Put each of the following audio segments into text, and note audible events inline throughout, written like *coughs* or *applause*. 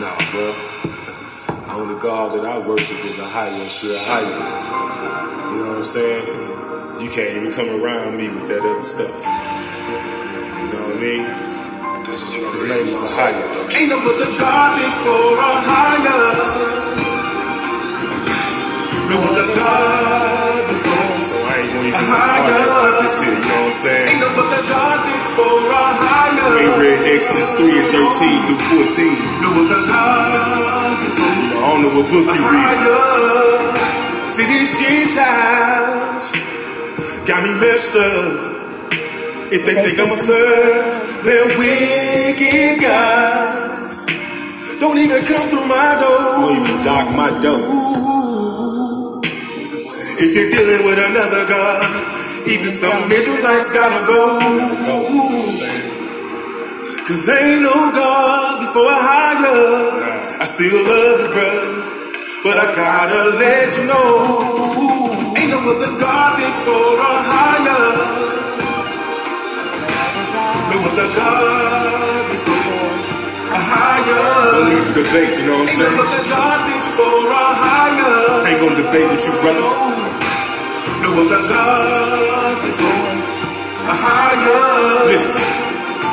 Nah, bro. The *laughs* only God that I worship is Ahaya, sure higher. You know what I'm saying? You can't even come around me with that other stuff. You know what I mean? His name is Ahaya. Ain't no other God before Ahaya. No other God before. So I ain't gonna even this you know what I'm saying? Ain't no other God before We higher. read Exodus 3 and 13 through 14. No other God before You know, I don't know what book you read. See these Gentiles got me messed up. If they think I'ma serve their wicked gods, don't even come through my door. Don't even dock my door. If you're dealing with another God, even some Israelites gotta go. Cause ain't no God before Ahaya. I still love you, brother, but I gotta let you know. Ain't no other God before a higher. No other God before a higher. Don't need to debate, you know what I'm Ain't no saying? other God before a higher. Ain't gonna debate with you, brother. No other God before a higher. Listen,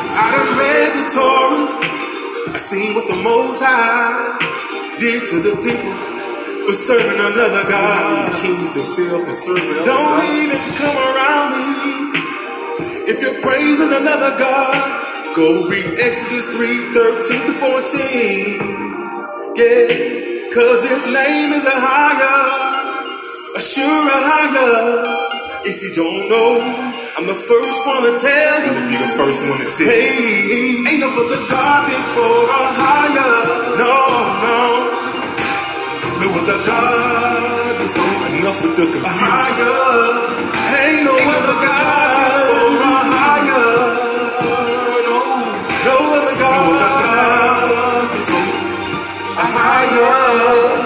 I done read the Torah. I seen what the Most High did to the people for serving another God. kings that feel for serving Don't even come around me. If you're praising another God, go read Exodus 3 13 to 14. Yeah, cause his name is Ahaya, a sure a higher. If you don't know, I'm the first one to tell you. Be the first one to tell you. Hey, ain't no other God before a higher. No, no. No other God before Enough with the confusion. higher. Ain't no other God before a. No, no other God before a higher.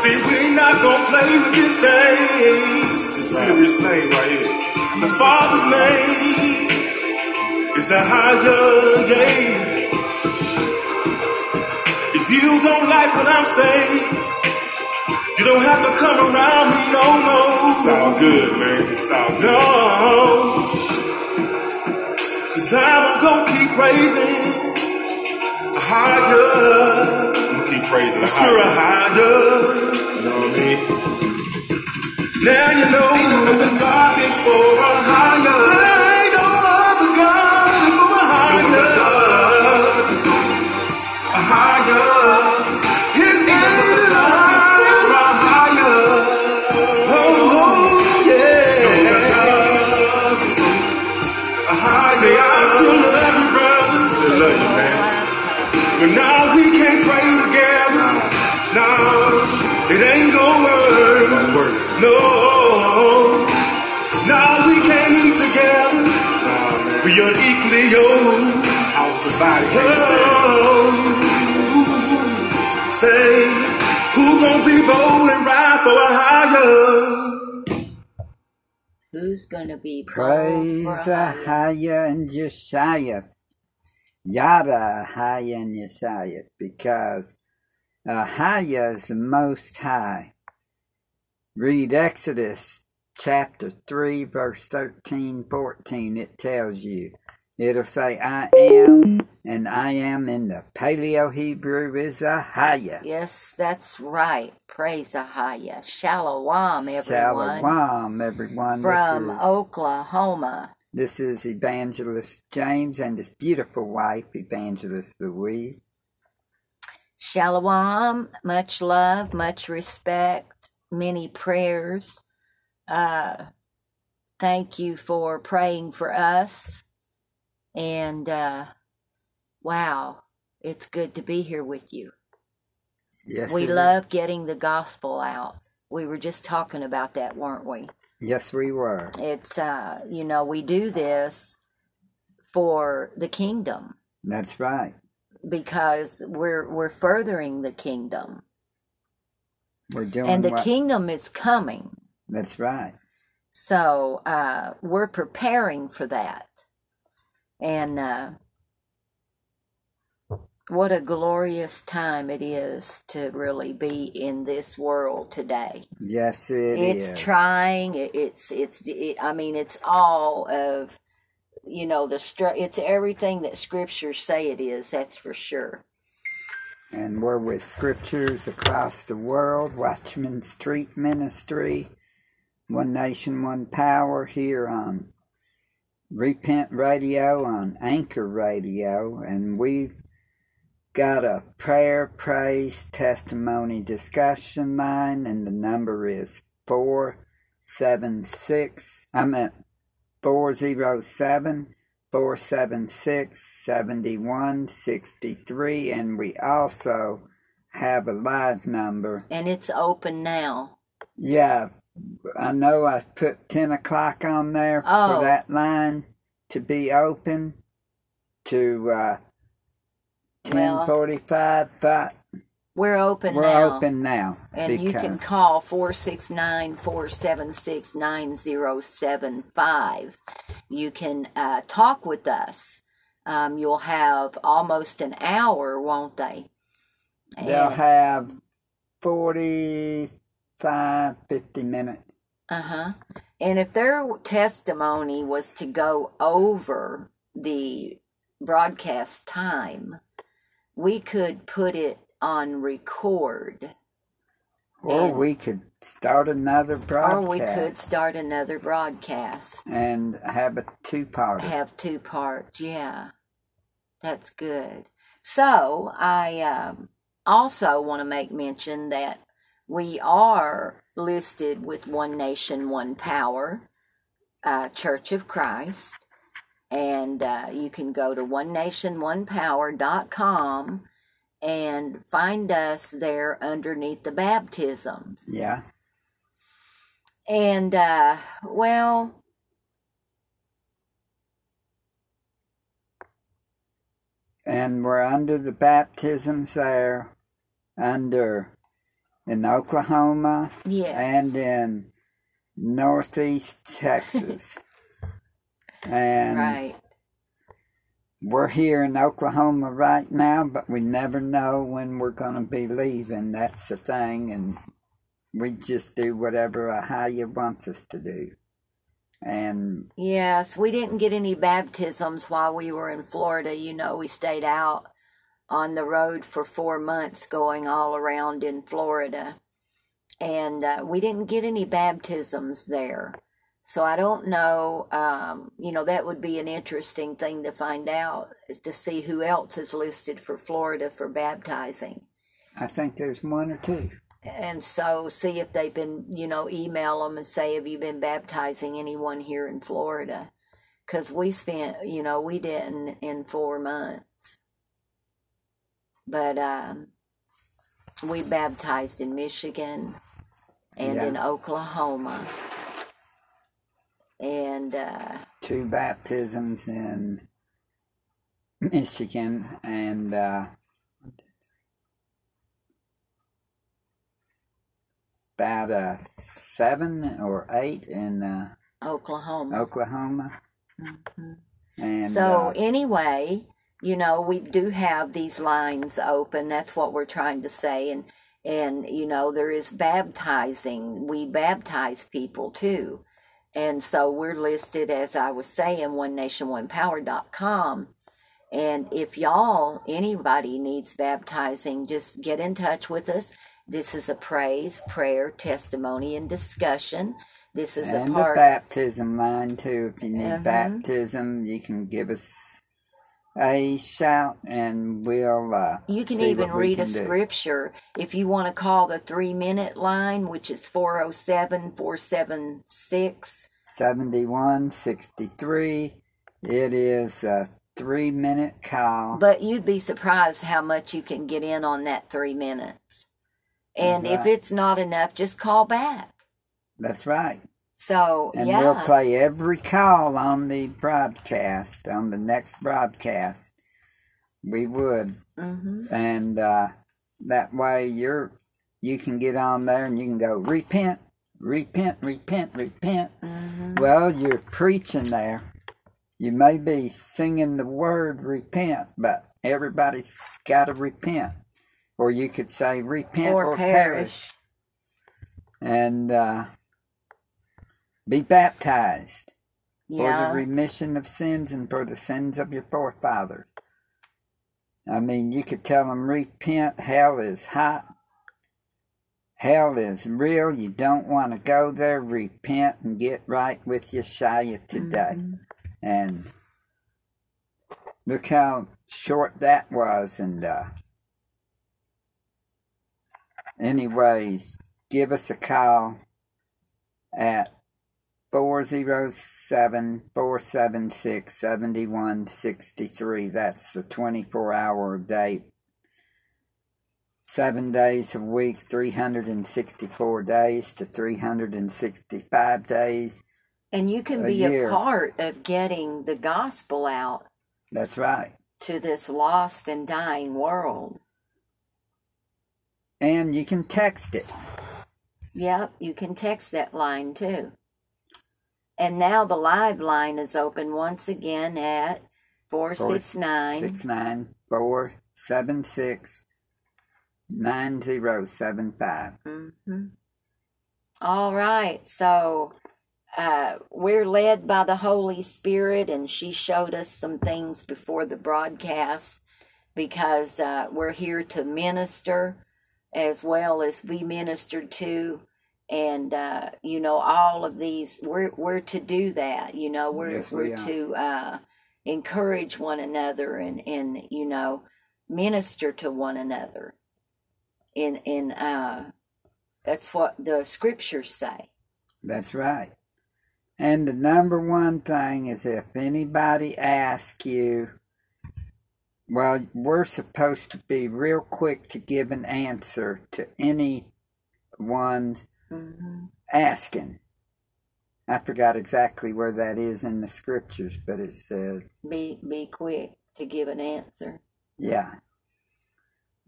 See, we not gonna play with this thing. It's a serious name right here. The Father's name is a higher, yeah. If you don't like what I'm saying, you don't have to come around me, no, no. It's all good, man. It's all good. No. Cause I'm gonna keep praising Ahaya, I'm gonna keep praising the sure a higher. Mean? Now you know other God before higher. There gonna be bold and ride for a higher? Who's going to be bold Praise for a higher? Ahaya and Yeshaya. Yada Ahaya and Yeshaya. Because uh, Ahaya is the Most High. Read Exodus chapter 3, verse 13, 14. It tells you. It'll say, I am, and I am in the Paleo Hebrew is Ahaya. Yes, that's right. Praise Ahaya. Shalom, everyone. Shalom, everyone. From this, is, Oklahoma. this is Evangelist James and his beautiful wife, Evangelist Louise. Shalom, much love, much respect, many prayers. Uh, thank you for praying for us. And uh, wow, it's good to be here with you. Yes, we it is. love getting the gospel out. We were just talking about that, weren't we? Yes, we were. It's, uh, you know, we do this for the kingdom That's right. because we're we're furthering the kingdom We're doing and the what- kingdom is coming That's right. so uh we're preparing for that and uh what a glorious time it is to really be in this world today. Yes, it it's is. trying. It's it's. It, I mean, it's all of, you know, the str- It's everything that scriptures say it is. That's for sure. and we're with scriptures across the world, Watchman Street Ministry, One Nation, One Power here on Repent Radio, on Anchor Radio, and we've got a prayer, praise, testimony discussion line, and the number is 476, I meant 407 476 7163, and we also have a live number. And it's open now. Yeah, I know I put 10 o'clock on there oh. for that line to be open to uh, 1045, well, but we're open we're now. open now. And you can call 469 476 9075. You can uh, talk with us. Um, you'll have almost an hour, won't they? And They'll have 40, five, 50 minutes. Uh huh. And if their testimony was to go over the broadcast time, we could put it on record. Or and, we could start another broadcast. Or we could start another broadcast. And have a two part. Have two parts, yeah. That's good. So I um, also want to make mention that we are listed with One Nation, One Power, uh, Church of Christ, and uh, you can go to onenationonepower.com and find us there underneath the baptisms. Yeah. And uh, well, And we're under the baptisms there, under in Oklahoma yes, and in Northeast Texas. *laughs* and right. we're here in Oklahoma right now, but we never know when we're going to be leaving. That's the thing. And we just do whatever uh, Ahaya wants us to do. And Yes, we didn't get any baptisms while we were in Florida. You know, we stayed out on the road for four months going all around in Florida. And uh, we didn't get any baptisms there. So I don't know, um, you know, that would be an interesting thing to find out is to see who else is listed for Florida for baptizing. I think there's one or two. And so see if they've been, you know, email them and say, have you been baptizing anyone here in Florida? Because we spent, you know, we didn't in four months. But um, we baptized in Michigan and Yeah. in Oklahoma. And uh, two baptisms in Michigan and uh, about uh, seven or eight in uh, Oklahoma. Oklahoma. Mhm. And so uh, anyway, you know, we do have these lines open. That's what we're trying to say. And and you know, there is baptizing. We baptize people too. And so we're listed as I was saying, one nation, one power.com. And if y'all, anybody needs baptizing, just get in touch with us. This is a praise, prayer, testimony, and discussion. This is and a part. baptism line too. If you need Mhm. baptism, you can give us a shout, and we'll. Uh, You can even read a do. scripture if you want to call the three minute line, which is 407 476. 7163. It is a three minute call. But you'd be surprised how much you can get in on that three minutes. And if it's not enough, just call back. That's right. So, And yeah. we'll play every call on the broadcast, on the next broadcast. We would. hmm And uh, that way you're you can get on there and you can go repent, repent, repent, repent. hmm Well, you're preaching there. You may be singing the word repent, but Everybody's got to repent. Or you could say repent or, or, perish. perish. And uh, be baptized for the remission of sins and for the sins of your forefathers. I mean, you could tell them repent. Hell is hot. Hell is real. You don't want to go there. Repent and get right with Yeshua today. Mhm. And look how short that was. And uh, anyways, give us a call at 407 476 7163. That's the 24 hour a day, seven days a week, 364 days to 365 days. And you can A be year. a part of getting the gospel out That's right. to this lost and dying world. And you can text it. Yep, you can text that line too. And now the live line is open once again at 469 Six nine four seven six nine zero seven five. Mm-hmm. All right. So uh, we're led by the Holy Spirit, and she showed us some things before the broadcast because uh, we're here to minister as well as be ministered to. And uh, you know, all of these, we're we're to do that. You know, we're Yes, we we're are. to uh, encourage one another and and you know, minister to one another. In in uh, that's what the scriptures say. That's right. And the number one thing is if anybody asks you, well, we're supposed to be real quick to give an answer to anyone hmm asking. I forgot exactly where that is in the scriptures, but it says, Be be quick to give an answer. yeah,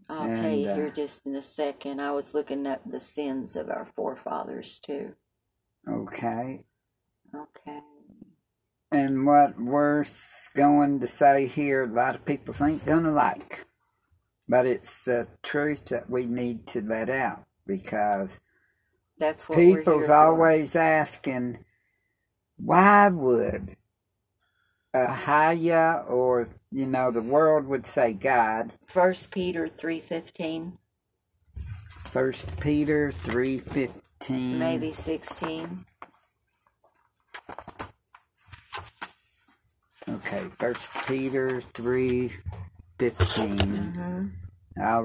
I'll tell you And, uh, here just in a second. I was looking up the sins of our forefathers too. okay. Okay. And what we're going to say here, a lot of people ain't gonna like. But it's the truth that we need to let out because That's what people's always asking, why would Ahaya or, you know, the world would say God, First Peter three fifteen, First Peter 3.15. maybe sixteen. Okay, First Peter 3.15. Mm-hmm. I'll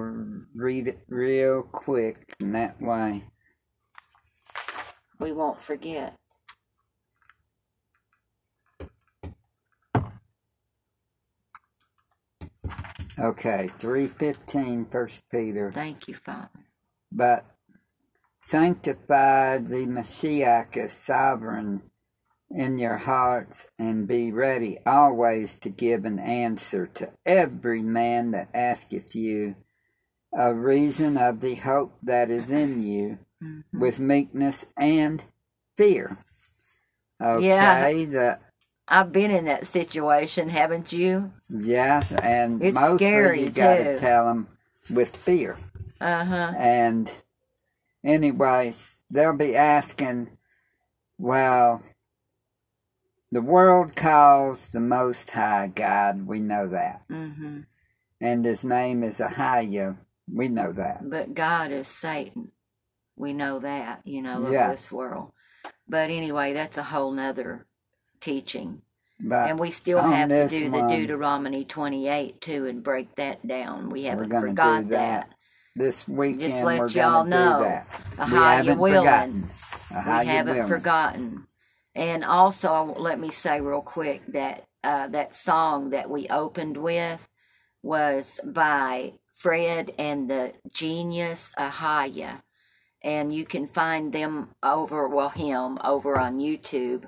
read it real quick, and that way. We won't forget. Okay, 3.15, First Peter. Thank you, Father. But sanctify the Messiah as sovereign in your hearts, and be ready always to give an answer to every man that asketh you a reason of the hope that is in you Mhm. with meekness and fear. Okay, Yeah. the I've been in that situation, haven't you? yes, and It's mostly you got to tell them with fear. Uh huh. And anyways, they'll be asking, well, the world calls the Most High God. We know that. Mm-hmm. And his name is Ahia. We know that. But God is Satan. We know that, you know, of Yeah. this world. But anyway, that's a whole nother teaching. But and we still have to do the Deuteronomy 28 too and break that down. We haven't forgot do that. This weekend, Just let we're y'all know. that. that. we you haven't willing. forgotten. We haven't willing. forgotten. And also, let me say real quick that uh, that song that we opened with was by Fred and the Genius Ahaya. And you can find them over, well, him over on YouTube.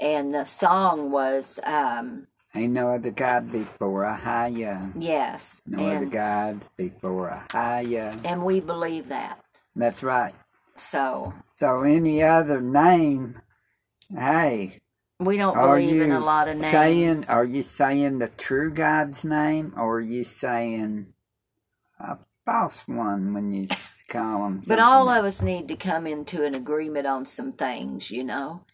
And the song was, um, Ain't no other God before Ahia. yes. No other God before Ahia. and we believe that. That's right. So, So any other name, hey, We don't believe in a lot of names. saying? Are you saying the true God's name, or are you saying a false one when you *laughs* call him? but all of us need to come into an agreement on some things, you know,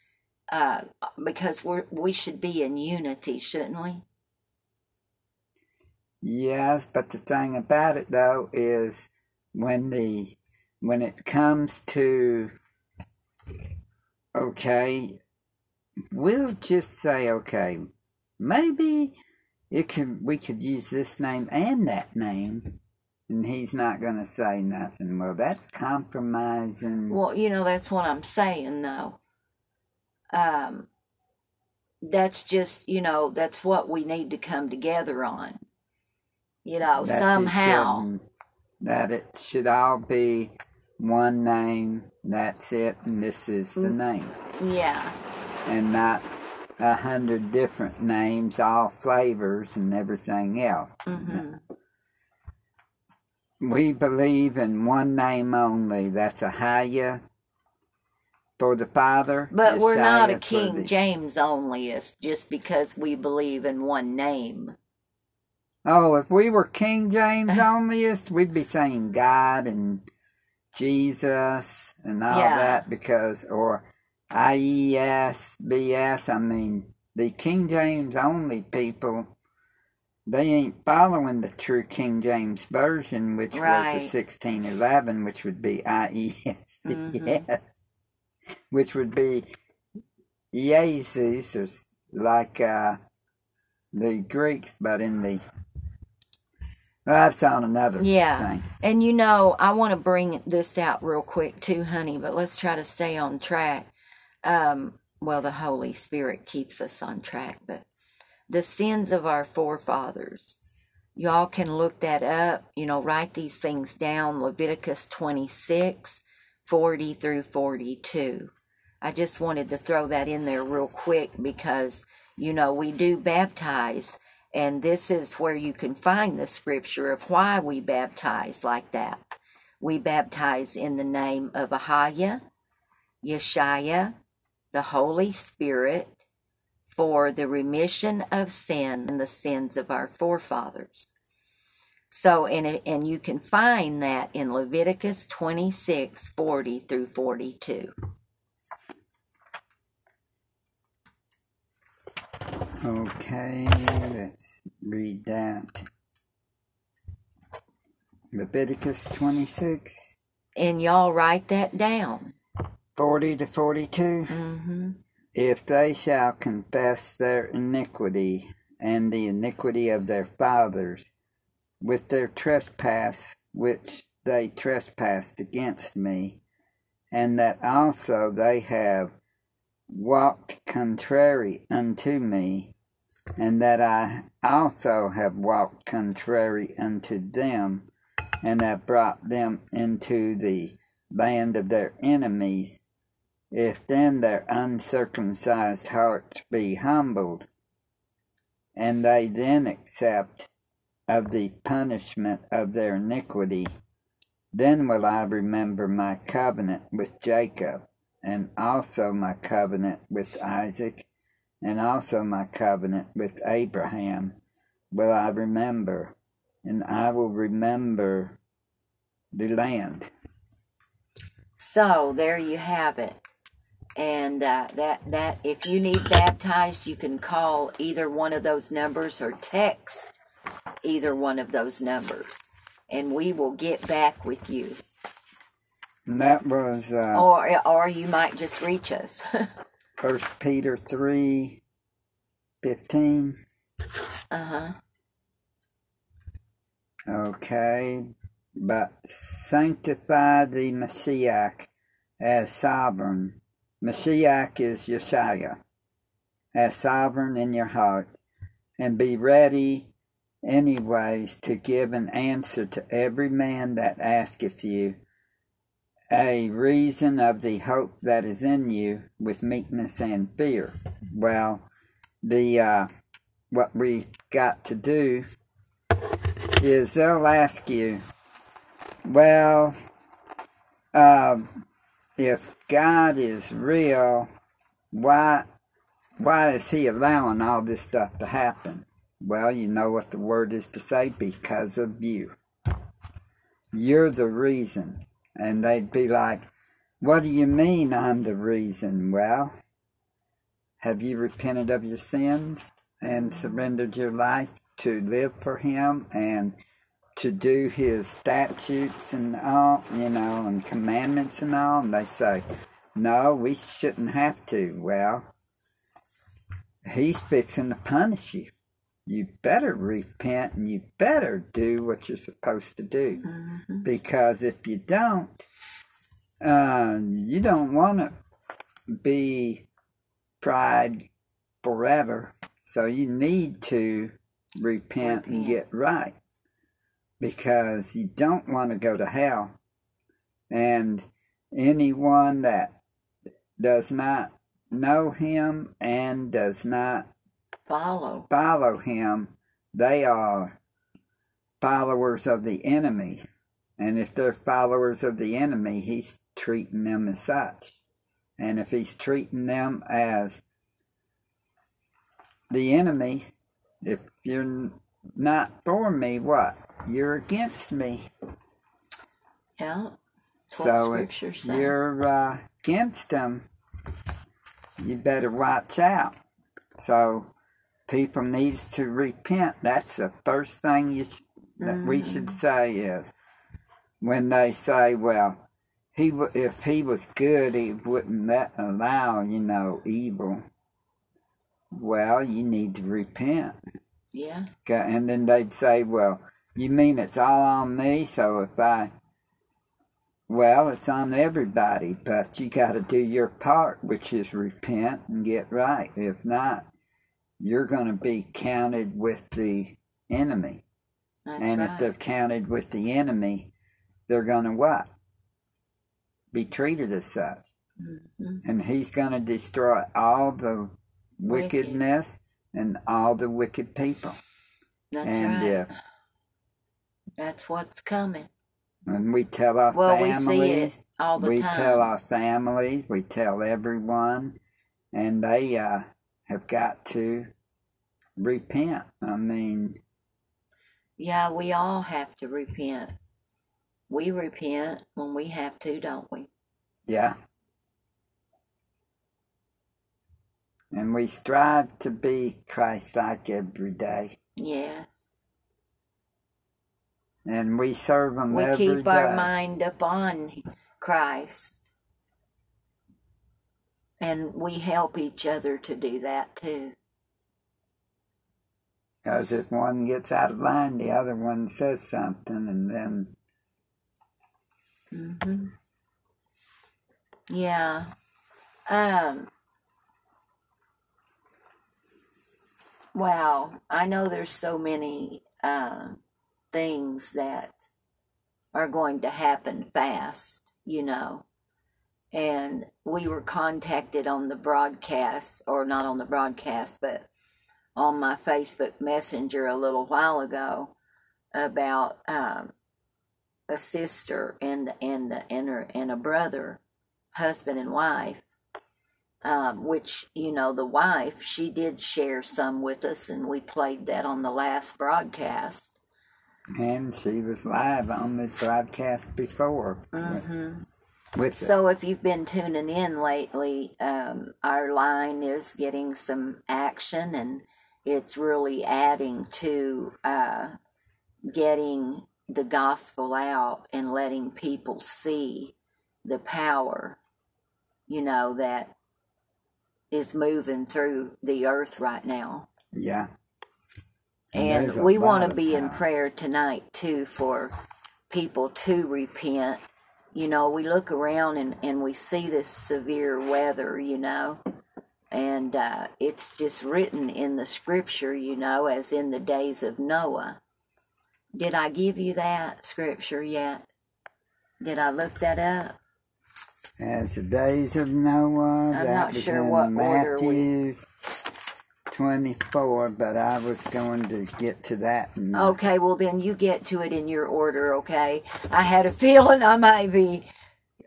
uh, because we're we should be in unity, shouldn't we? Yes, but the thing about it though is when the when it comes to okay, we'll just say okay, maybe it could we could use this name and that name, and he's not going to say nothing. Well, that's compromising. Well, you know, that's what I'm saying, though. Um, that's just, you know, that's what we need to come together on. You know, that somehow. shouldn't- that it should all be one name. That's it, and this is the Mm. name. Yeah. and not a hundred different names, all flavors and everything else. hmm We believe in one name only. That's Ahaya for the Father. But we're not a King the- James onlyist just because we believe in one name. Oh, if we were King James *laughs* onlyist, we'd be saying God and Jesus and all Yeah. that because, or IES, BS. I mean, the King James only people, they ain't following the true King James version, which was Right. the 1611, which would be IES, *laughs* Mhm. which would be Jesus, or like uh, the Greeks, but in the that's on another Yeah. thing. And you know, I want to bring this out real quick too, honey, but let's try to stay on track. Um, well, the Holy Spirit keeps us on track, but the sins of our forefathers. Y'all can look that up, you know, write these things down Leviticus 26, 40 through 42. I just wanted to throw that in there real quick because, you know, we do baptize, and this is where you can find the scripture of why we baptize like that. We baptize in the name of Ahaya, Yeshaya, the Holy Spirit, for the remission of sin and the sins of our forefathers. So, and, and you can find that in Leviticus 26 40 through 42. Okay, let's read that. Leviticus 26, And y'all write that down. 40 to 42. hmm If they shall confess their iniquity and the iniquity of their fathers with their trespass which they trespassed against me, and that also they have walked contrary unto me, and that I also have walked contrary unto them, and have brought them into the land of their enemies, if then their uncircumcised hearts be humbled, and they then accept of the punishment of their iniquity, then will I remember my covenant with Jacob, and also my covenant with Isaac, and also my covenant with Abraham will I remember, and I will remember the land. So there you have it. And uh, that that if you need baptized, you can call either one of those numbers or text either one of those numbers, and we will get back with you. And that was uh, Or or you might just reach us. *laughs* First Peter three fifteen. uh huh. Okay, but sanctify the Messiah as sovereign. Messiah is Yeshua, as sovereign in your heart, and be ready anyways to give an answer to every man that asketh you a reason of the hope that is in you with meekness and fear. Well, the uh, what we got to do is they'll ask you, well, um, if God is real, why why is he allowing all this stuff to happen? Well, you know what the word is to say because of you. You're the reason. And they'd be like, What do you mean I'm the reason? Well, have you repented of your sins and surrendered your life to live for Him and to do His statutes and all, you know, and commandments and all? And they say, No, we shouldn't have to. Well, He's fixing to punish you. You better repent and you better do what you're supposed to do. Mm-hmm. Because if you don't, uh, you don't want to be pride forever. So you need to repent, and get right because you don't want to go to hell. And anyone that does not know him and does not Follow. follow him, they are followers of the enemy. And if they're followers of the enemy, he's treating them as such. And if he's treating them as the enemy, if you're not for me, what? You're against me. Yeah. So if scripture says. you're uh, against them, you better watch out. So people needs to repent. That's the first thing you sh- that we should say is when they say, "Well, he w- if he was good, he wouldn't let allow you know evil." Well, you need to repent. Yeah. Okay, And then they'd say, Well, you mean it's all on me? So if I, well, it's on everybody, but you got to do your part, which is repent and get right. If not, you're going to be counted with the enemy. That's and right. if they're counted with the enemy, they're going to what? Be treated as such. Mhm. And he's going to destroy all the Wicked. wickedness and all the wicked people. That's and right. if That's what's coming. And we tell our Well, we see it all the we time. tell our families, we tell everyone, and they uh, have got to repent. I mean, yeah, we all have to repent. We repent when we have to, don't we? yeah. And we strive to be Christ like every day. Yes. And we serve Him We every keep our mind upon Christ. And we help each other to do that too. Because if one gets out of line, the other one says something, and then Mm-hmm. Yeah. Um. Wow. I know there's so many uh, things that are going to happen fast, you know. And we were contacted on the broadcast, or not on the broadcast, but on my Facebook Messenger a little while ago about um, a sister and and and her, and a brother, husband and wife. Um, which you know, the wife she did share some with us, and we played that on the last broadcast. And she was live on the broadcast before Mm-hmm. with it. So if you've been tuning in lately, um, our line is getting some action, and it's really adding to uh, getting the gospel out and letting people see the power, you know, that is moving through the earth right now. Yeah. And we want to be in prayer tonight too for people to repent. You know, we look around and, and we see this severe weather, you know, and uh, it's just written in the scripture, you know, as in the days of Noah. Did I give you that scripture yet? Did I look that up? As the days of Noah, I'm that not was sure in what order Matthew 24, but I was going to get to that. a- Okay, well then you get to it in your order, okay? I had a *laughs* feeling I might be.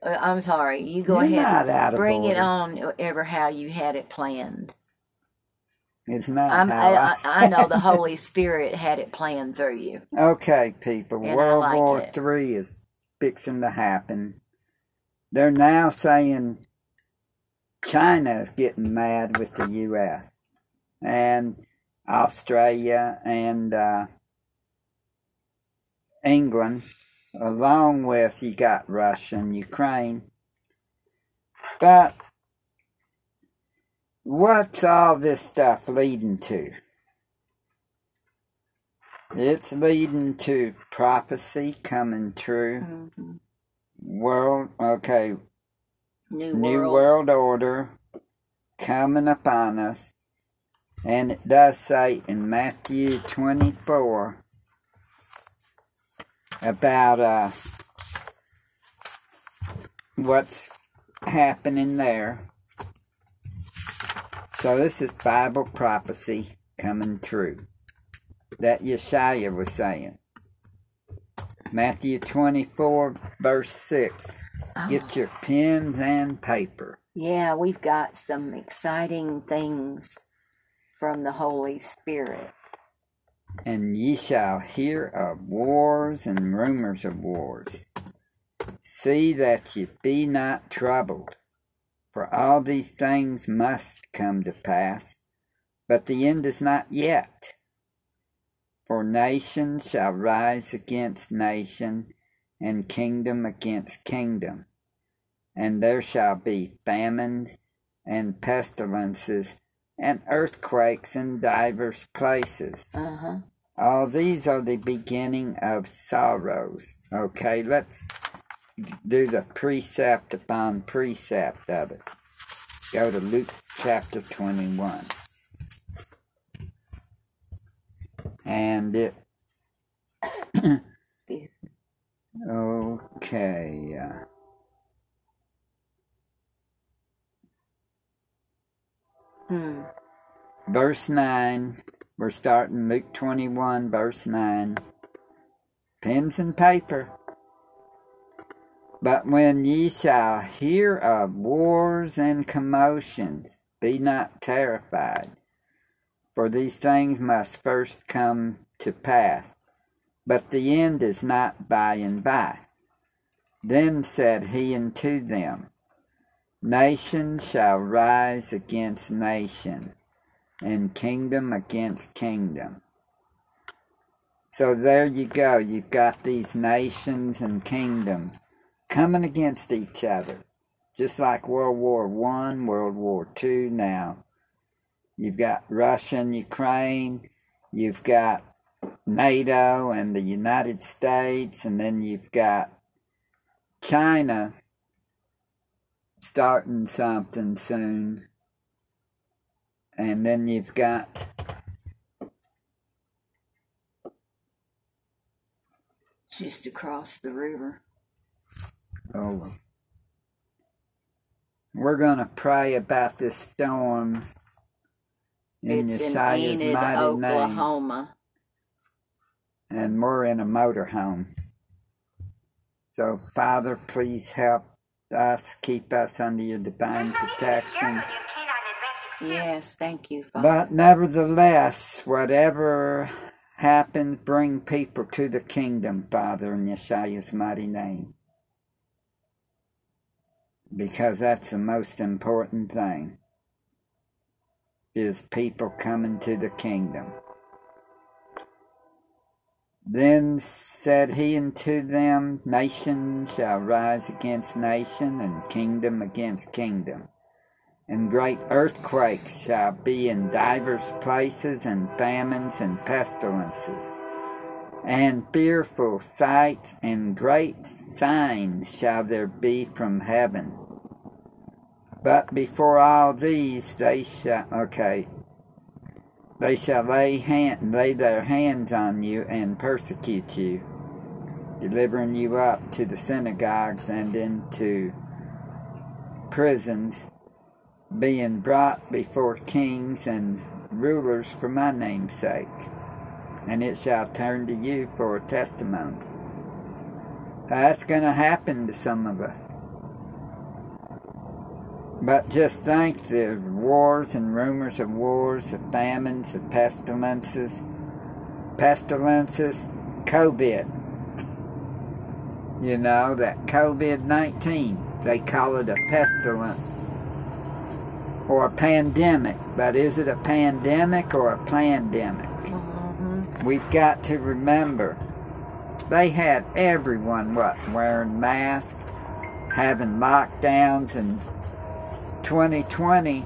Uh, I'm sorry. You go You're ahead. not and out of bring it on ever how you had it planned. It's not I'm, how I, I know the Holy *laughs* Spirit had it planned through you. Okay, people. And World like War it. Three is fixing to happen. They're now saying China is getting mad with the U.S. and Australia and uh, England, along with you got Russia and Ukraine. But what's all this stuff leading to? It's leading to prophecy coming true. Mhm. World, okay, New, new world. world order coming upon us. And it does say in Matthew 24 about uh, what's happening there. So this is Bible prophecy coming true that Yeshaya was saying. Matthew 24, verse 6. Get your pens and paper. Yeah, we've got some exciting things from the Holy Spirit. and ye shall hear of wars and rumors of wars. See that ye be not troubled, for all these things must come to pass, but the end is not yet. For nation shall rise against nation, and kingdom against kingdom, and there shall be famines and pestilences and earthquakes in divers places. Uh huh. All these are the beginning of sorrows. Okay, let's do the precept upon precept of it. Go to Luke chapter 21. And it, okay. Uh, Hmm. verse 9. We're starting Luke 21, verse 9. Pens and paper. But when ye shall hear of wars and commotions, be not terrified, for these things must first come to pass, but the end is not by and by. Then said he unto them, Nation shall rise against nation, and kingdom against kingdom. So there you go. You've got these nations and kingdoms coming against each other, just like World War One, World War Two. Now, you've got Russia and Ukraine. You've got NATO and the United States, and then you've got China starting something soon. And then you've got Just across the river. oh we're gonna pray about this storm in it's in Yeshua's Enid, mighty name. Oklahoma. And we're in a motorhome. So Father, please help us, keep us under your divine protection. Yes, thank you, Father. But nevertheless, whatever happens, bring people to the kingdom, Father, in Yeshua's mighty name. Because that's the most important thing, is people coming to the kingdom. Then said he unto them, Nation shall rise against nation, and kingdom against kingdom and great earthquakes shall be in divers places, and famines and pestilences, and fearful sights and great signs shall there be from heaven. But before all these they shall okay. They shall lay hand lay their hands on you and persecute you, delivering you up to the synagogues and into prisons being brought before kings and rulers for my name's sake, and it shall turn to you for a testimony. That's going to happen to some of us. But just think the wars and rumors of wars, of famines, the pestilences, pestilences, COVID. You know, that COVID 19, they call it a pestilence or a pandemic. But is it a pandemic or a pandemic? Mm-hmm. We've got to remember they had everyone, what, wearing masks, having lockdowns, and 2020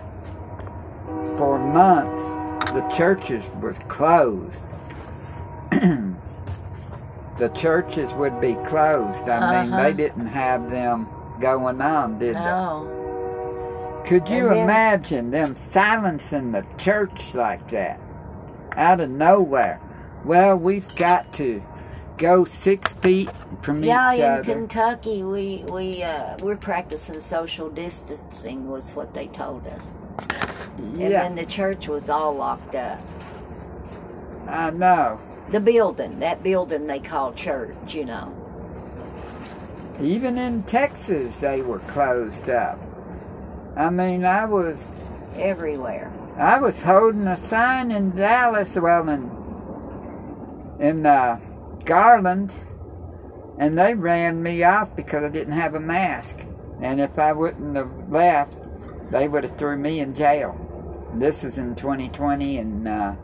for months the churches were closed *clears throat* the churches would be closed i mean Uh-huh. they didn't have them going on did No. they could you then- imagine them silencing the church like that out of nowhere well we've got to go six feet from Yeah, each in Kentucky, we we uh, we're practicing social distancing was what they told us, and yeah then the church was all locked up. i know The building, that building they call church, you know. Even in Texas, they were closed up. I mean, I was everywhere. I was holding a sign in Dallas, well, in in uh, Garland, and they ran me off because I didn't have a mask. And if I wouldn't have left, they would have threw me in jail. This was in 2020 in uh,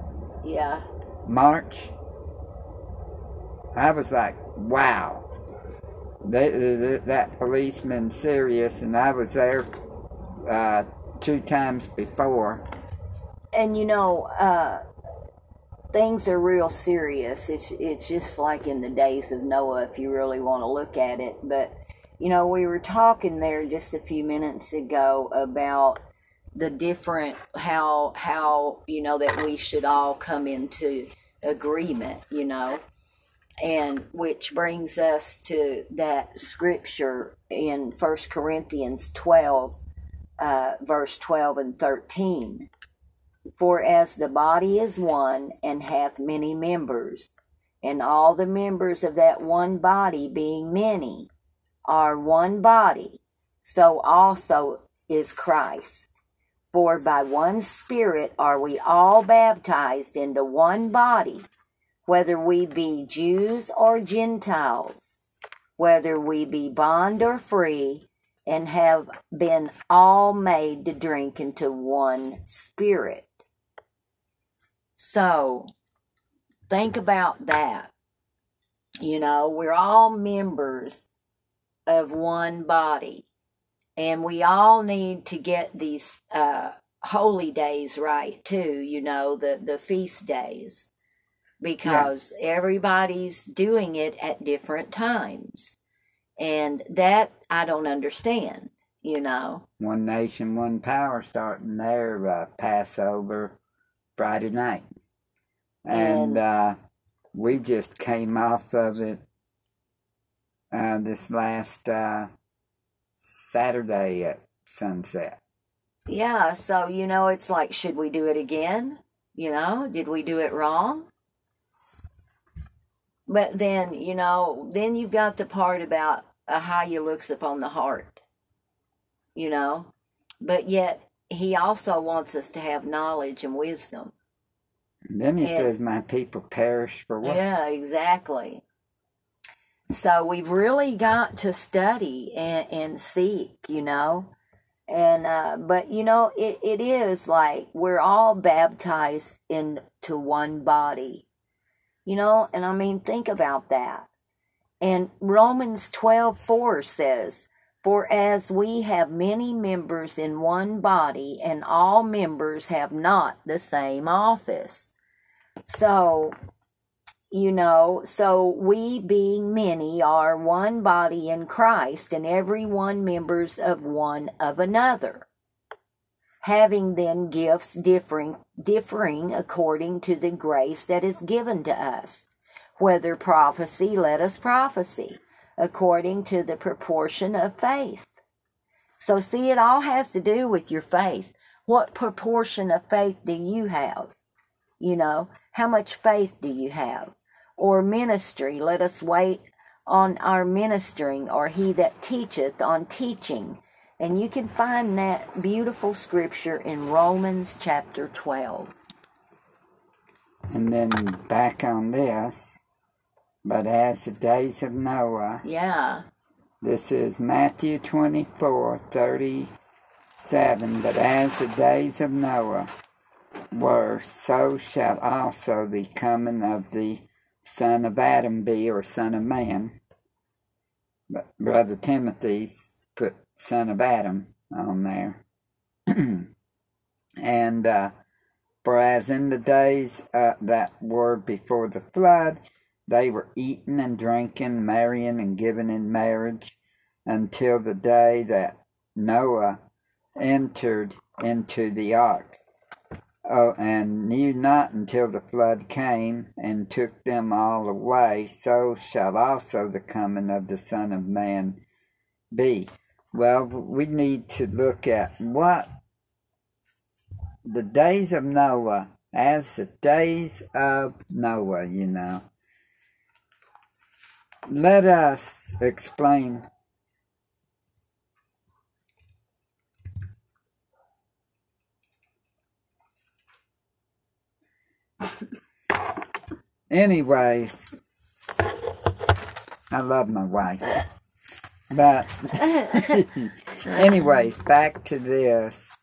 Yeah, March. I was like, wow. They, th that policeman serious, and I was there uh, two times before. and you know, uh, things are real serious. It's it's just like in the days of Noah, if you really want to look at it. But you know, we were talking there just a few minutes ago about the different how how you know that we should all come into agreement. You know. And which brings us to that scripture in First Corinthians 12, uh, verse 12 and 13. For as the body is one and hath many members, and all the members of that one body being many are one body, so also is Christ. For by one Spirit are we all baptized into one body, whether we be Jews or Gentiles, whether we be bond or free, and have been all made to drink into one Spirit. So, think about that. You know, we're all members of one body, and we all need to get these uh, holy days right too. You know, the the feast days, because everybody's doing it at different times, and that I don't understand. You know, One Nation, One Power starting their uh, Passover Friday night. And uh, we just came off of it uh, this last uh, Saturday at sunset. Yeah, so you know, it's like, should we do it again? You know, did we do it wrong? But then, you know, then you've got the part about uh, how you looks upon the heart, you know. But yet, he also wants us to have knowledge and wisdom. Then he And- says, My people perish for what? Yeah, exactly. So we've really got to study and, and seek, you know. And uh but you know, it, it is like we're all baptized into one body. You know, and I mean think about that. And Romans twelve four says, For as we have many members in one body, and all members have not the same office. So, you know, so we being many are one body in Christ, and every one members of one of another. Having then gifts differing differing according to the grace that is given to us. Whether prophecy, let us prophesy, according to the proportion of faith. So see it all has to do with your faith. What proportion of faith do you have? You know, how much faith do you have? Or ministry, let us wait on our ministering, or he that teacheth on teaching. And you can find that beautiful scripture in Romans chapter 12. And then back on this, but as the days of Noah, Yeah. this is Matthew 24 37. But as the days of Noah were, so shall also the coming of the Son of Adam be, or Son of Man. But Brother Timothy's put Son of Adam on there. *clears throat* and uh, for as in the days uh, that were before the flood, they were eating and drinking, marrying and giving in marriage, until the day that Noah entered into the ark. Oh, and knew not until the flood came and took them all away, so shall also the coming of the Son of Man be. Well, we need to look at what the days of Noah as the days of Noah, you know. Let us explain Anyways, I love my wife. But, *laughs* anyways, back to this.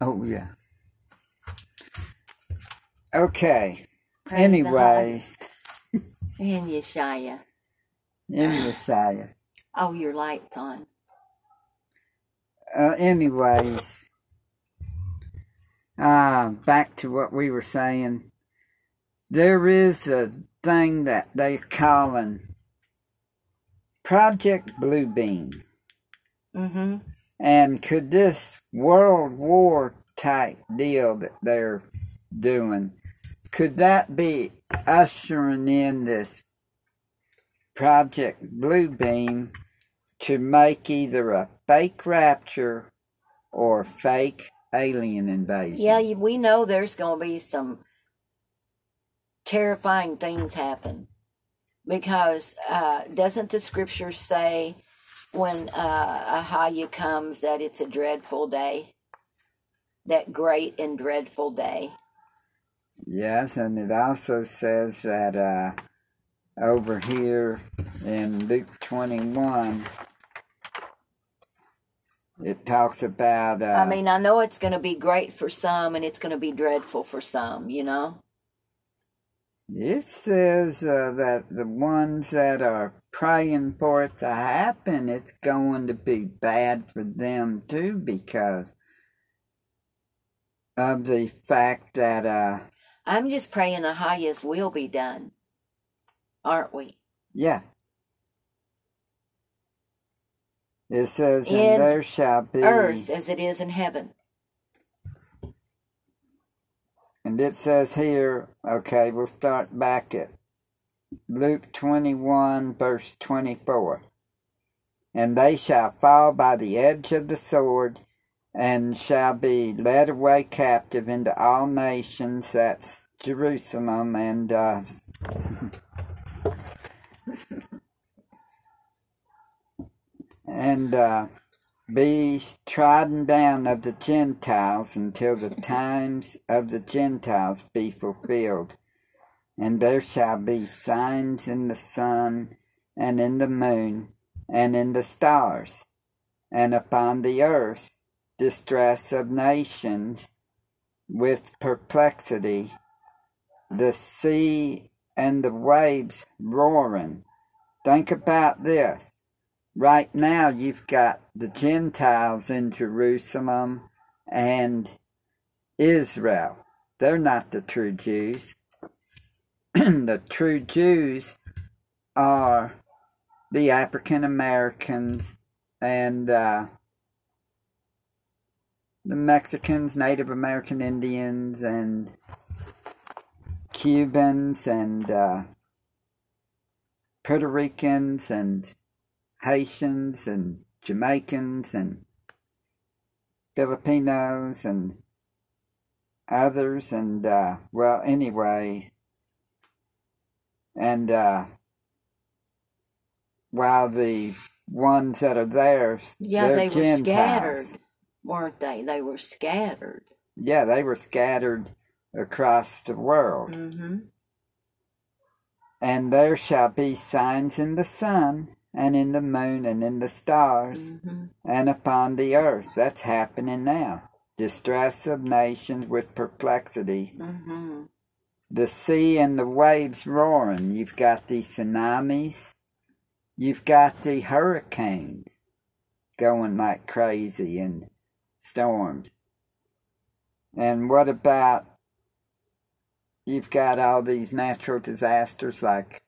Oh, yeah. Okay. Praise the Anyways, And Yeshaya. in Messiah. Oh, your light's on. Uh, anyways, uh, back to what we were saying. There is a thing that they're calling Project Bluebeam. Mm-hmm. And could this World War type deal that they're doing, could that be ushering in this Project Bluebeam to make either a fake rapture or fake alien invasion? Yeah, we know there's going to be some terrifying things happen because uh, doesn't the scripture say when uh, Ahaya comes that it's a dreadful day? That great and dreadful day. Yes, and it also says that uh, over here in Luke 21, it talks about. Uh, I mean, I know it's going to be great for some and it's going to be dreadful for some, you know? it says uh, that the ones that are praying for it to happen, it's going to be bad for them too because of the fact that, uh, I'm just praying the highest will be done, aren't we? yeah. It says, In and there shall be. Earth as it is in heaven. And it says here, okay, we'll start back at Luke 21, verse 24. And they shall fall by the edge of the sword, and shall be led away captive into all nations. That's Jerusalem, and uh, and uh, be trodden down of the Gentiles until the times of the Gentiles be fulfilled. And there shall be signs in the sun, and in the moon, and in the stars, and upon the earth distress of nations with perplexity, the sea and the waves roaring. Think about this. Right now, you've got the Gentiles in Jerusalem and Israel. They're not the true Jews. *clears throat* the true Jews are the African Americans and uh, the Mexicans, Native American Indians, and Cubans, and uh, Puerto Ricans, and Haitians and Jamaicans and Filipinos and others. And, uh, well, anyway, and uh, while the ones that are there, Yeah, they're they were scattered, weren't they? They were scattered. Yeah, they were scattered across the world. Mm-hmm. And there shall be signs in the sun, and in the moon, and in the stars, Mm-hmm. and upon the earth. That's happening now. Distress of nations with perplexity. Mm-hmm. The sea and the waves roaring. You've got the tsunamis. You've got the hurricanes going like crazy and storms. And what about you've got all these natural disasters like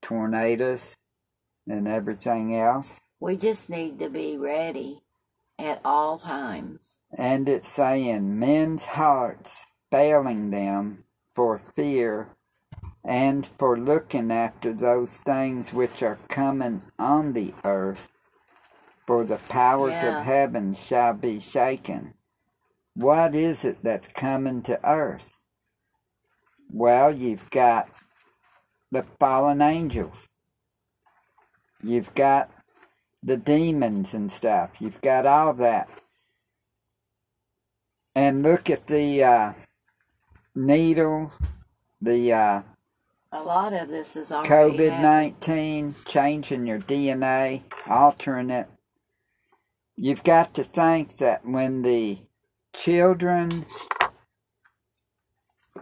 tornadoes and everything else? We just need to be ready at all times. And it's saying men's hearts failing them for fear and for looking after those things which are coming on the earth, for the powers Yeah. of heaven shall be shaken. What is it that's coming to earth? Well, you've got the fallen angels. You've got the demons and stuff. You've got all that. And look at the uh, needle, the uh, A lot of this is already COVID 19, changing your DNA, altering it. You've got to think that when the children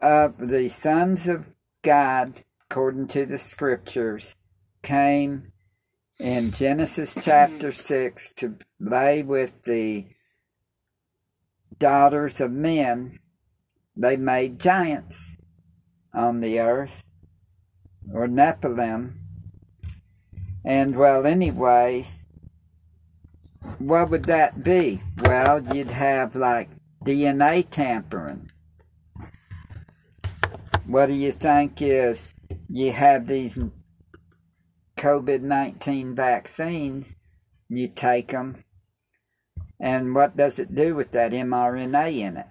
of the sons of God, according to the scriptures, came in Genesis *clears throat* chapter 6 to lay with the daughters of men, they made giants on the earth or Nephilim. And well, anyways, what would that be? Well, you'd have like DNA tampering. What do you think is you have these COVID 19 vaccines, you take them, and what does it do with that mRNA in it?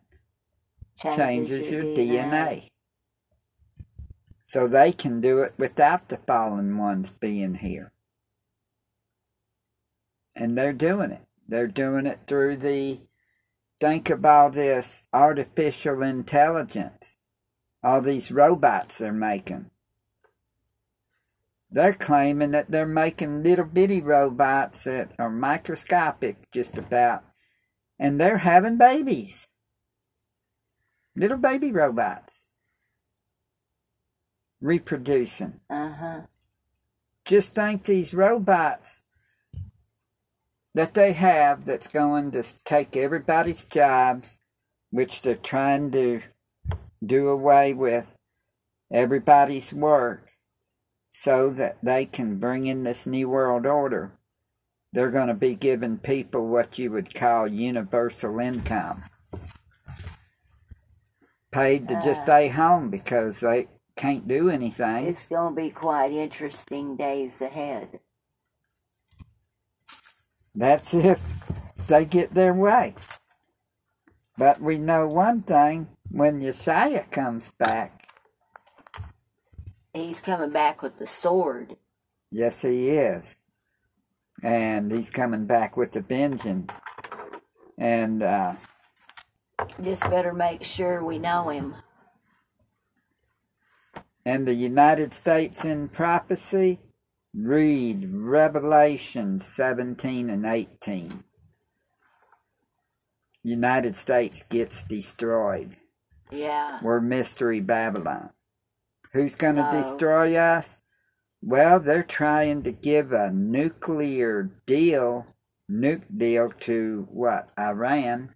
changes your DNA. So they can do it without the fallen ones being here. And they're doing it. They're doing it through the, think of all this artificial intelligence, all these robots they're making. They're claiming that they're making little bitty robots that are microscopic, just about, and they're having babies little baby robots reproducing. Uh-huh. Just think these robots that they have that's going to take everybody's jobs, which they're trying to do away with everybody's work so that they can bring in this new world order. They're going to be giving people what you would call universal income. Paid to just Ah. stay home because they can't do anything. It's going to be quite interesting days ahead. That's if they get their way. But we know one thing when Yeshua comes back, He's coming back with the sword. yes, he is. And he's coming back with a vengeance. And uh, Just better make sure we know him. and the United States in prophecy, read Revelation 17 and 18. United States gets destroyed. Yeah. We're Mystery Babylon. Who's going to So- destroy us? Well, they're trying to give a nuclear deal, nuke deal to what? Iran.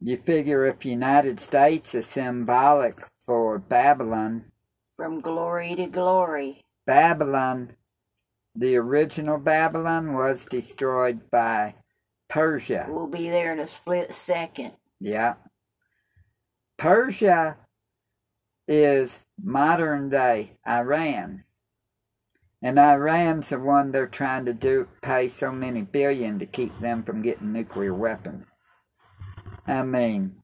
You figure if United States is symbolic for Babylon, From glory to glory. Babylon, the original Babylon was destroyed by Persia. We'll be there in a split second. Yeah. Persia is modern day Iran. And Iran's the one they're trying to do pay so many billion to keep them from getting nuclear weapons. I mean,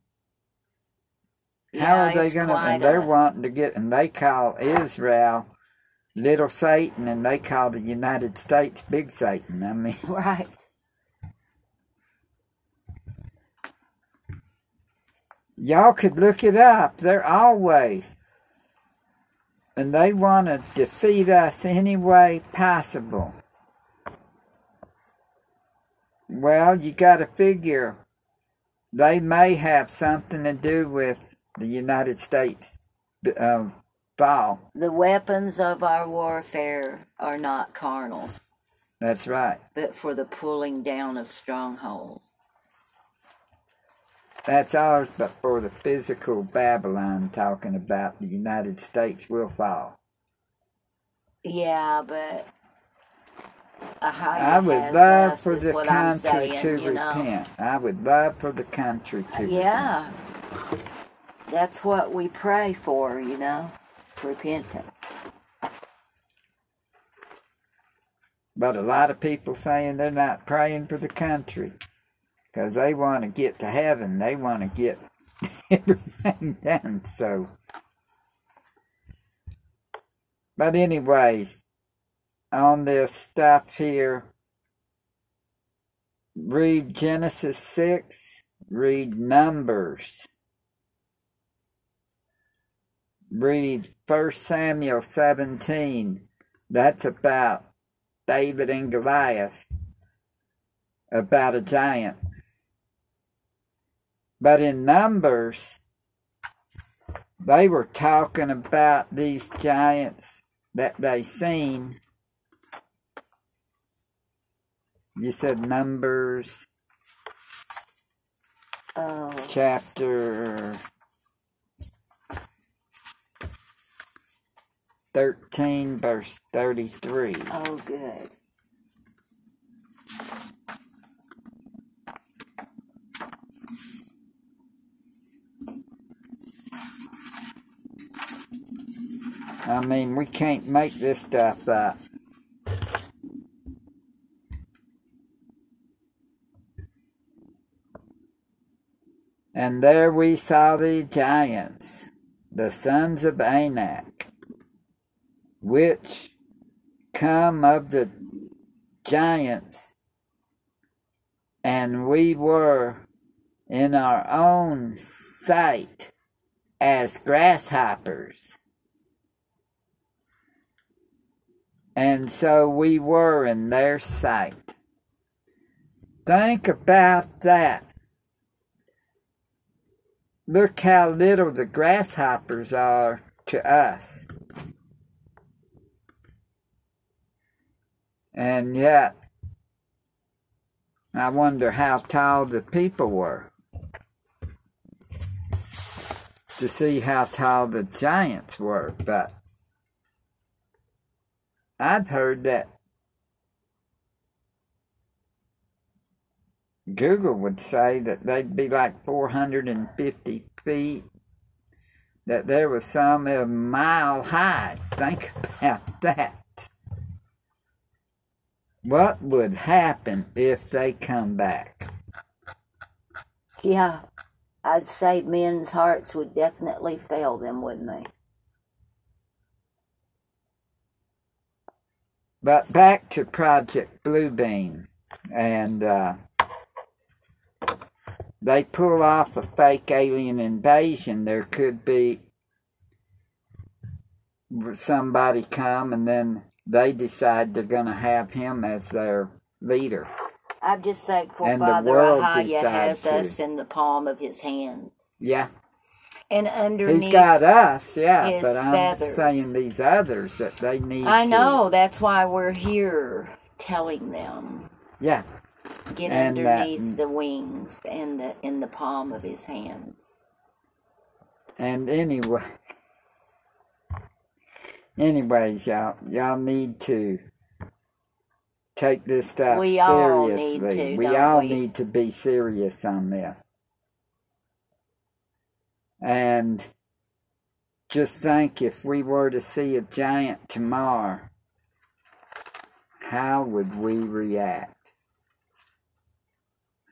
how Yeah, are they going to? And they're a- wanting to get, and they call Israel little Satan, and they call the United States big Satan. I mean, *laughs* Right. *laughs* y'all could look it up. They're always, and they want to defeat us any way possible. Well, you got to figure they may have something to do with the United States uh, fall. The weapons of our warfare are not carnal, That's right. but for the pulling down of strongholds. That's ours, but for the physical Babylon talking about the United States will fall. Yeah, but I would love for the country saying, to you know. repent. I would love for the country to repent. That's what we pray for, you know, repentance. But a lot of people saying they're not praying for the country because they want to get to heaven. They want to get *laughs* everything done. So, but anyways, on this stuff here, read Genesis six, read Numbers, read First Samuel seventeen. That's about David and Goliath about a giant. But in Numbers, they were talking about these giants that they seen. You said Numbers Oh, chapter 13, verse 33. oh, good. I mean, we can't make this stuff up. And there we saw the giants, the sons of Anak, which come of the giants, and we were in our own sight as grasshoppers. And so we were in their sight. Think about that. Look how little the grasshoppers are to us. And yet, I wonder how tall the people were to see how tall the giants were, but I've heard that Google would say that they'd be like 450 feet, that there was some a mile high. Think about that. What would happen if they come back? Yeah, I'd say men's hearts would definitely fail them, wouldn't they? But back to Project Bluebeam, and uh, they pull off a fake alien invasion. There could be somebody come, and then they decide they're going to have him as their leader. I'm just thankful And the Father Ahaya has decides us in the palm of his hands. Yeah, And underneath. he's got us. Yeah, but I'm feathers. saying these others that they need. I to- know, that's why we're here telling them. Yeah, Get And that- underneath the wings and the in the palm of his hands. And anyway, anyways, y'all, y'all need to take this stuff We all need seriously. to, we all we? need to be serious on this. And just think if we were to see a giant tomorrow, how would we react?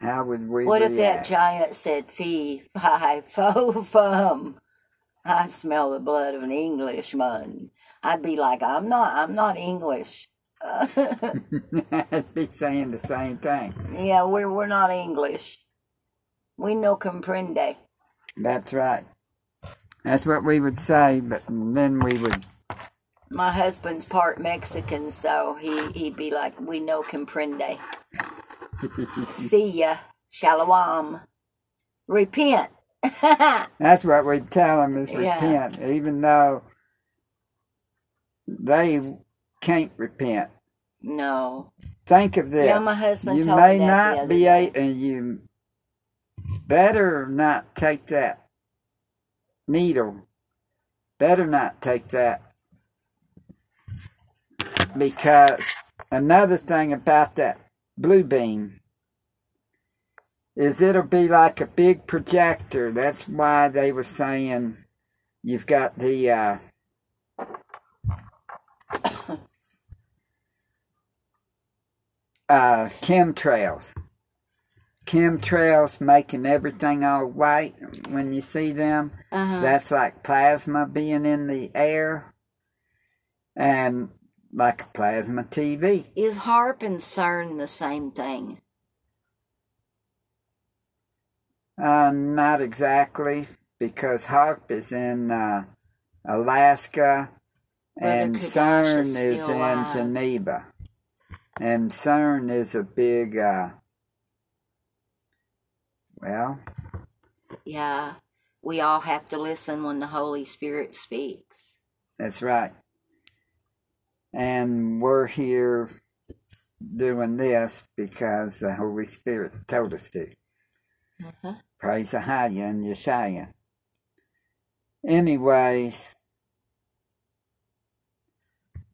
How would we What react? if that giant said fee, *laughs* fi, fo, fum? I smell the blood of an Englishman. I'd be like, I'm not, I'm not English. I'd *laughs* *laughs* be saying the same thing. yeah, we're we're not English. We no comprende. That's right. That's what we would say, but then we would My husband's part Mexican, so he he'd be like, we no comprende. *laughs* See ya, shalom. Repent. That's what we'd tell them is Yeah. repent, even though they can't repent. no. Think of this. Yeah, my husband you told may me that the not be able, and you better not take that needle. Better not take that. Because another thing about that blue beam is it'll be like a big projector. That's why they were saying you've got the uh, *coughs* uh, chemtrails. Chemtrails making everything all white when you see them. Uh-huh. That's like plasma being in the air and like a plasma TV. Is HAARP and CERN the same thing? Uh, not exactly, because HAARP is in uh, Alaska and CERN is in alive. Geneva. And CERN is a big, uh, well, Yeah. We all have to listen when the Holy Spirit speaks. That's right. And we're here doing this because the Holy Spirit told us to. Uh-huh. Praise Ahaya and Yeshaya. Anyways,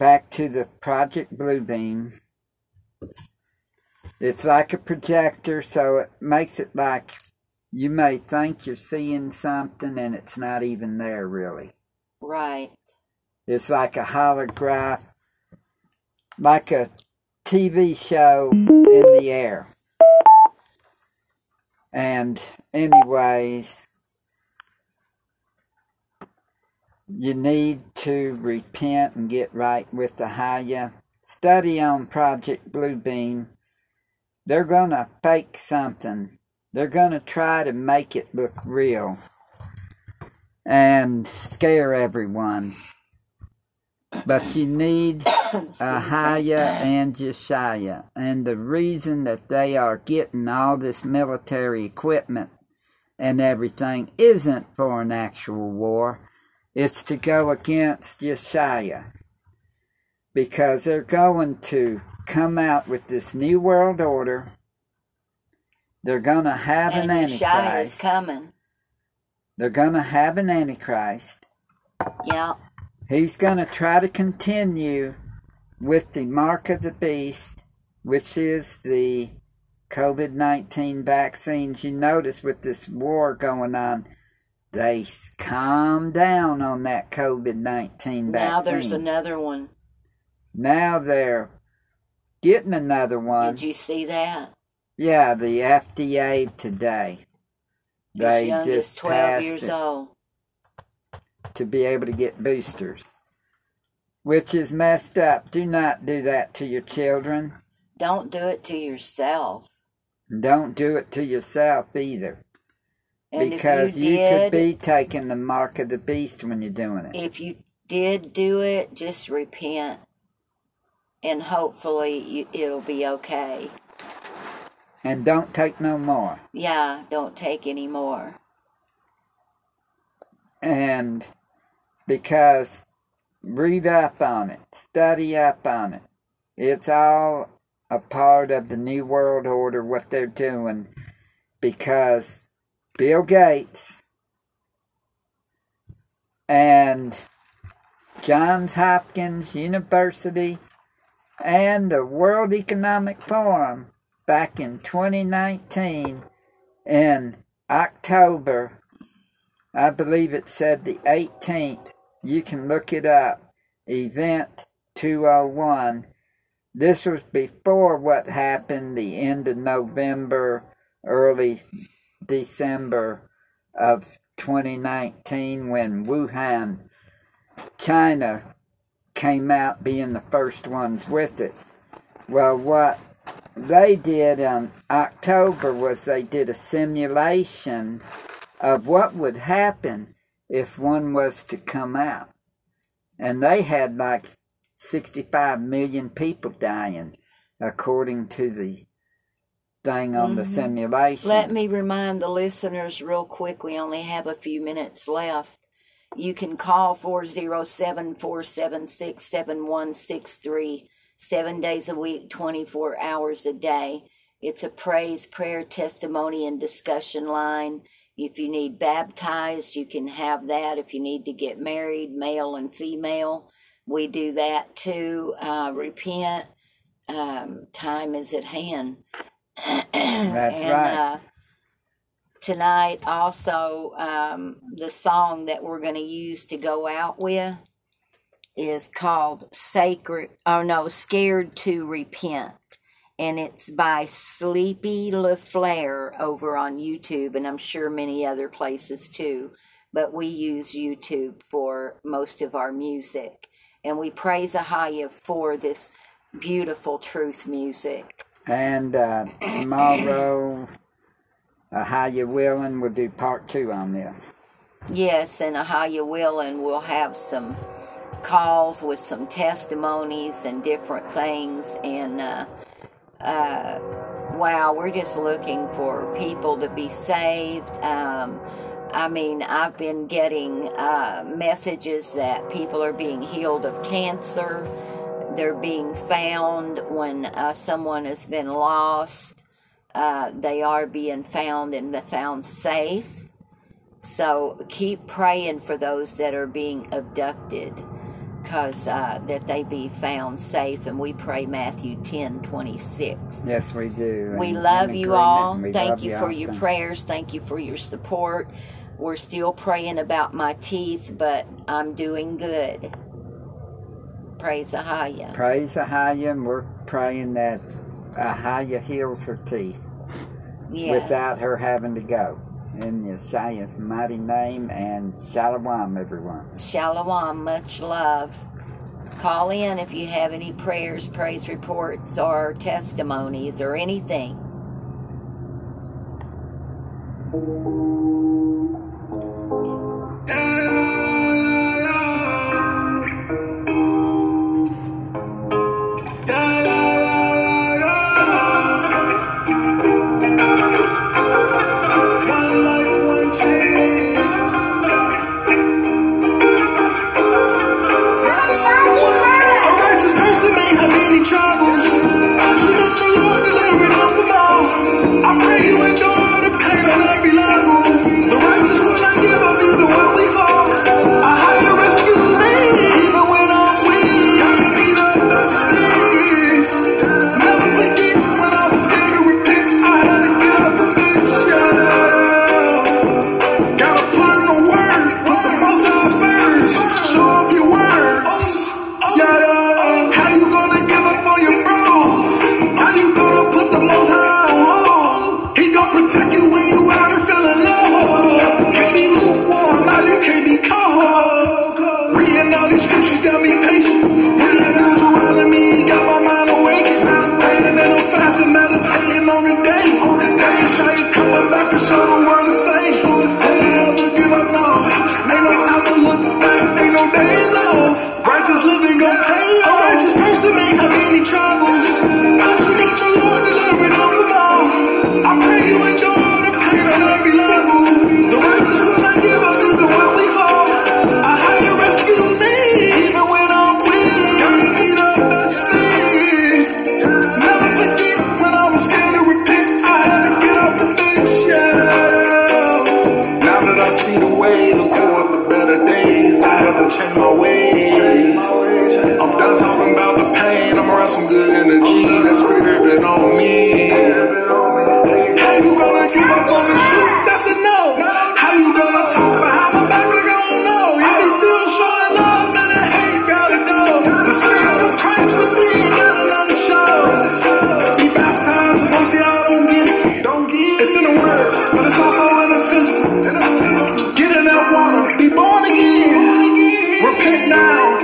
back to the Project Bluebeam. It's like a projector, so it makes it like you may think you're seeing something and it's not even there really. Right. It's like a holograph, like a TV show in the air. And, anyways, you need to repent and get right with the Haya. Study on Project Bluebeam. They're going to fake something, they're going to try to make it look real and scare everyone. But you need *coughs* Ahaya and Jeshaya. And the reason that they are getting all this military equipment and everything isn't for an actual war. It's to go against Jeshaya. Because they're going to come out with this new world order. They're going to have and an Yeshua is Antichrist. coming. They're going to have an Antichrist. Yeah. He's going to try to continue with the mark of the beast, which is the COVID 19 vaccines. You notice with this war going on, they calmed down on that COVID 19 vaccine. Now there's another one. Now they're getting another one. Did you see that? Yeah, the FDA today. His They youngest just 12 passed years old. to be able to get boosters, which is messed up. Do not do that to your children. Don't do it to yourself. Don't do it to yourself either, And because you, you, did, could be taking the mark of the beast when you're doing it. if you did do it, just repent, and hopefully you, it'll be okay. And don't take no more. Yeah, don't take any more. And because read up on it, study up on it. It's all a part of the New World Order, what they're doing, because Bill Gates and Johns Hopkins University and the World Economic Forum back in 2019 in October I believe it said the 18th. You can look it up. Event 201. this was before what happened the end of November, early December of 2019 when Wuhan, China came out being the first ones with it. Well, what they did in October was they did a simulation of what would happen if one was to come out. And they had like 65 million people dying, according to the thing on mm-hmm. the simulation. Let me remind the listeners real quick we only have a few minutes left. You can call 407 476 7163 seven days a week, 24 hours a day. It's a praise, prayer, testimony, and discussion line. If you need baptized, you can have that. If you need to get married, male and female, we do that too. Uh, repent. Um, time is at hand. That's and, right. Uh, tonight, also, um, the song that we're going to use to go out with is called Sacred, oh no, Scared to Repent. And it's by Sleepy LaFleur over on YouTube, and I'm sure many other places too. But we use YouTube for most of our music. And we praise Ahaya for this beautiful truth music. And uh, tomorrow, Ahaya Willing we'll do part two on this. Yes, and Ahaya Willing we'll have some calls with some testimonies and different things. And uh, uh, wow, we're just looking for people to be saved. Um, I mean, I've been getting uh, messages that people are being healed of cancer. They're being found when uh, someone has been lost. Uh, they are being found and found safe. So keep praying for those that are being abducted because uh, that they be found safe. And we pray Matthew 10 26. Yes, we do. We love you all. Thank you for your prayers. Thank you for your support. We're still praying about my teeth, but I'm doing good. Praise Ahaya. Praise Ahaya, and we're praying that Ahaya heals her teeth yes. without her having to go in Yeshua's mighty name and shalom, everyone. Shalom, much love. Call in if you have any prayers, praise reports, or testimonies, or anything.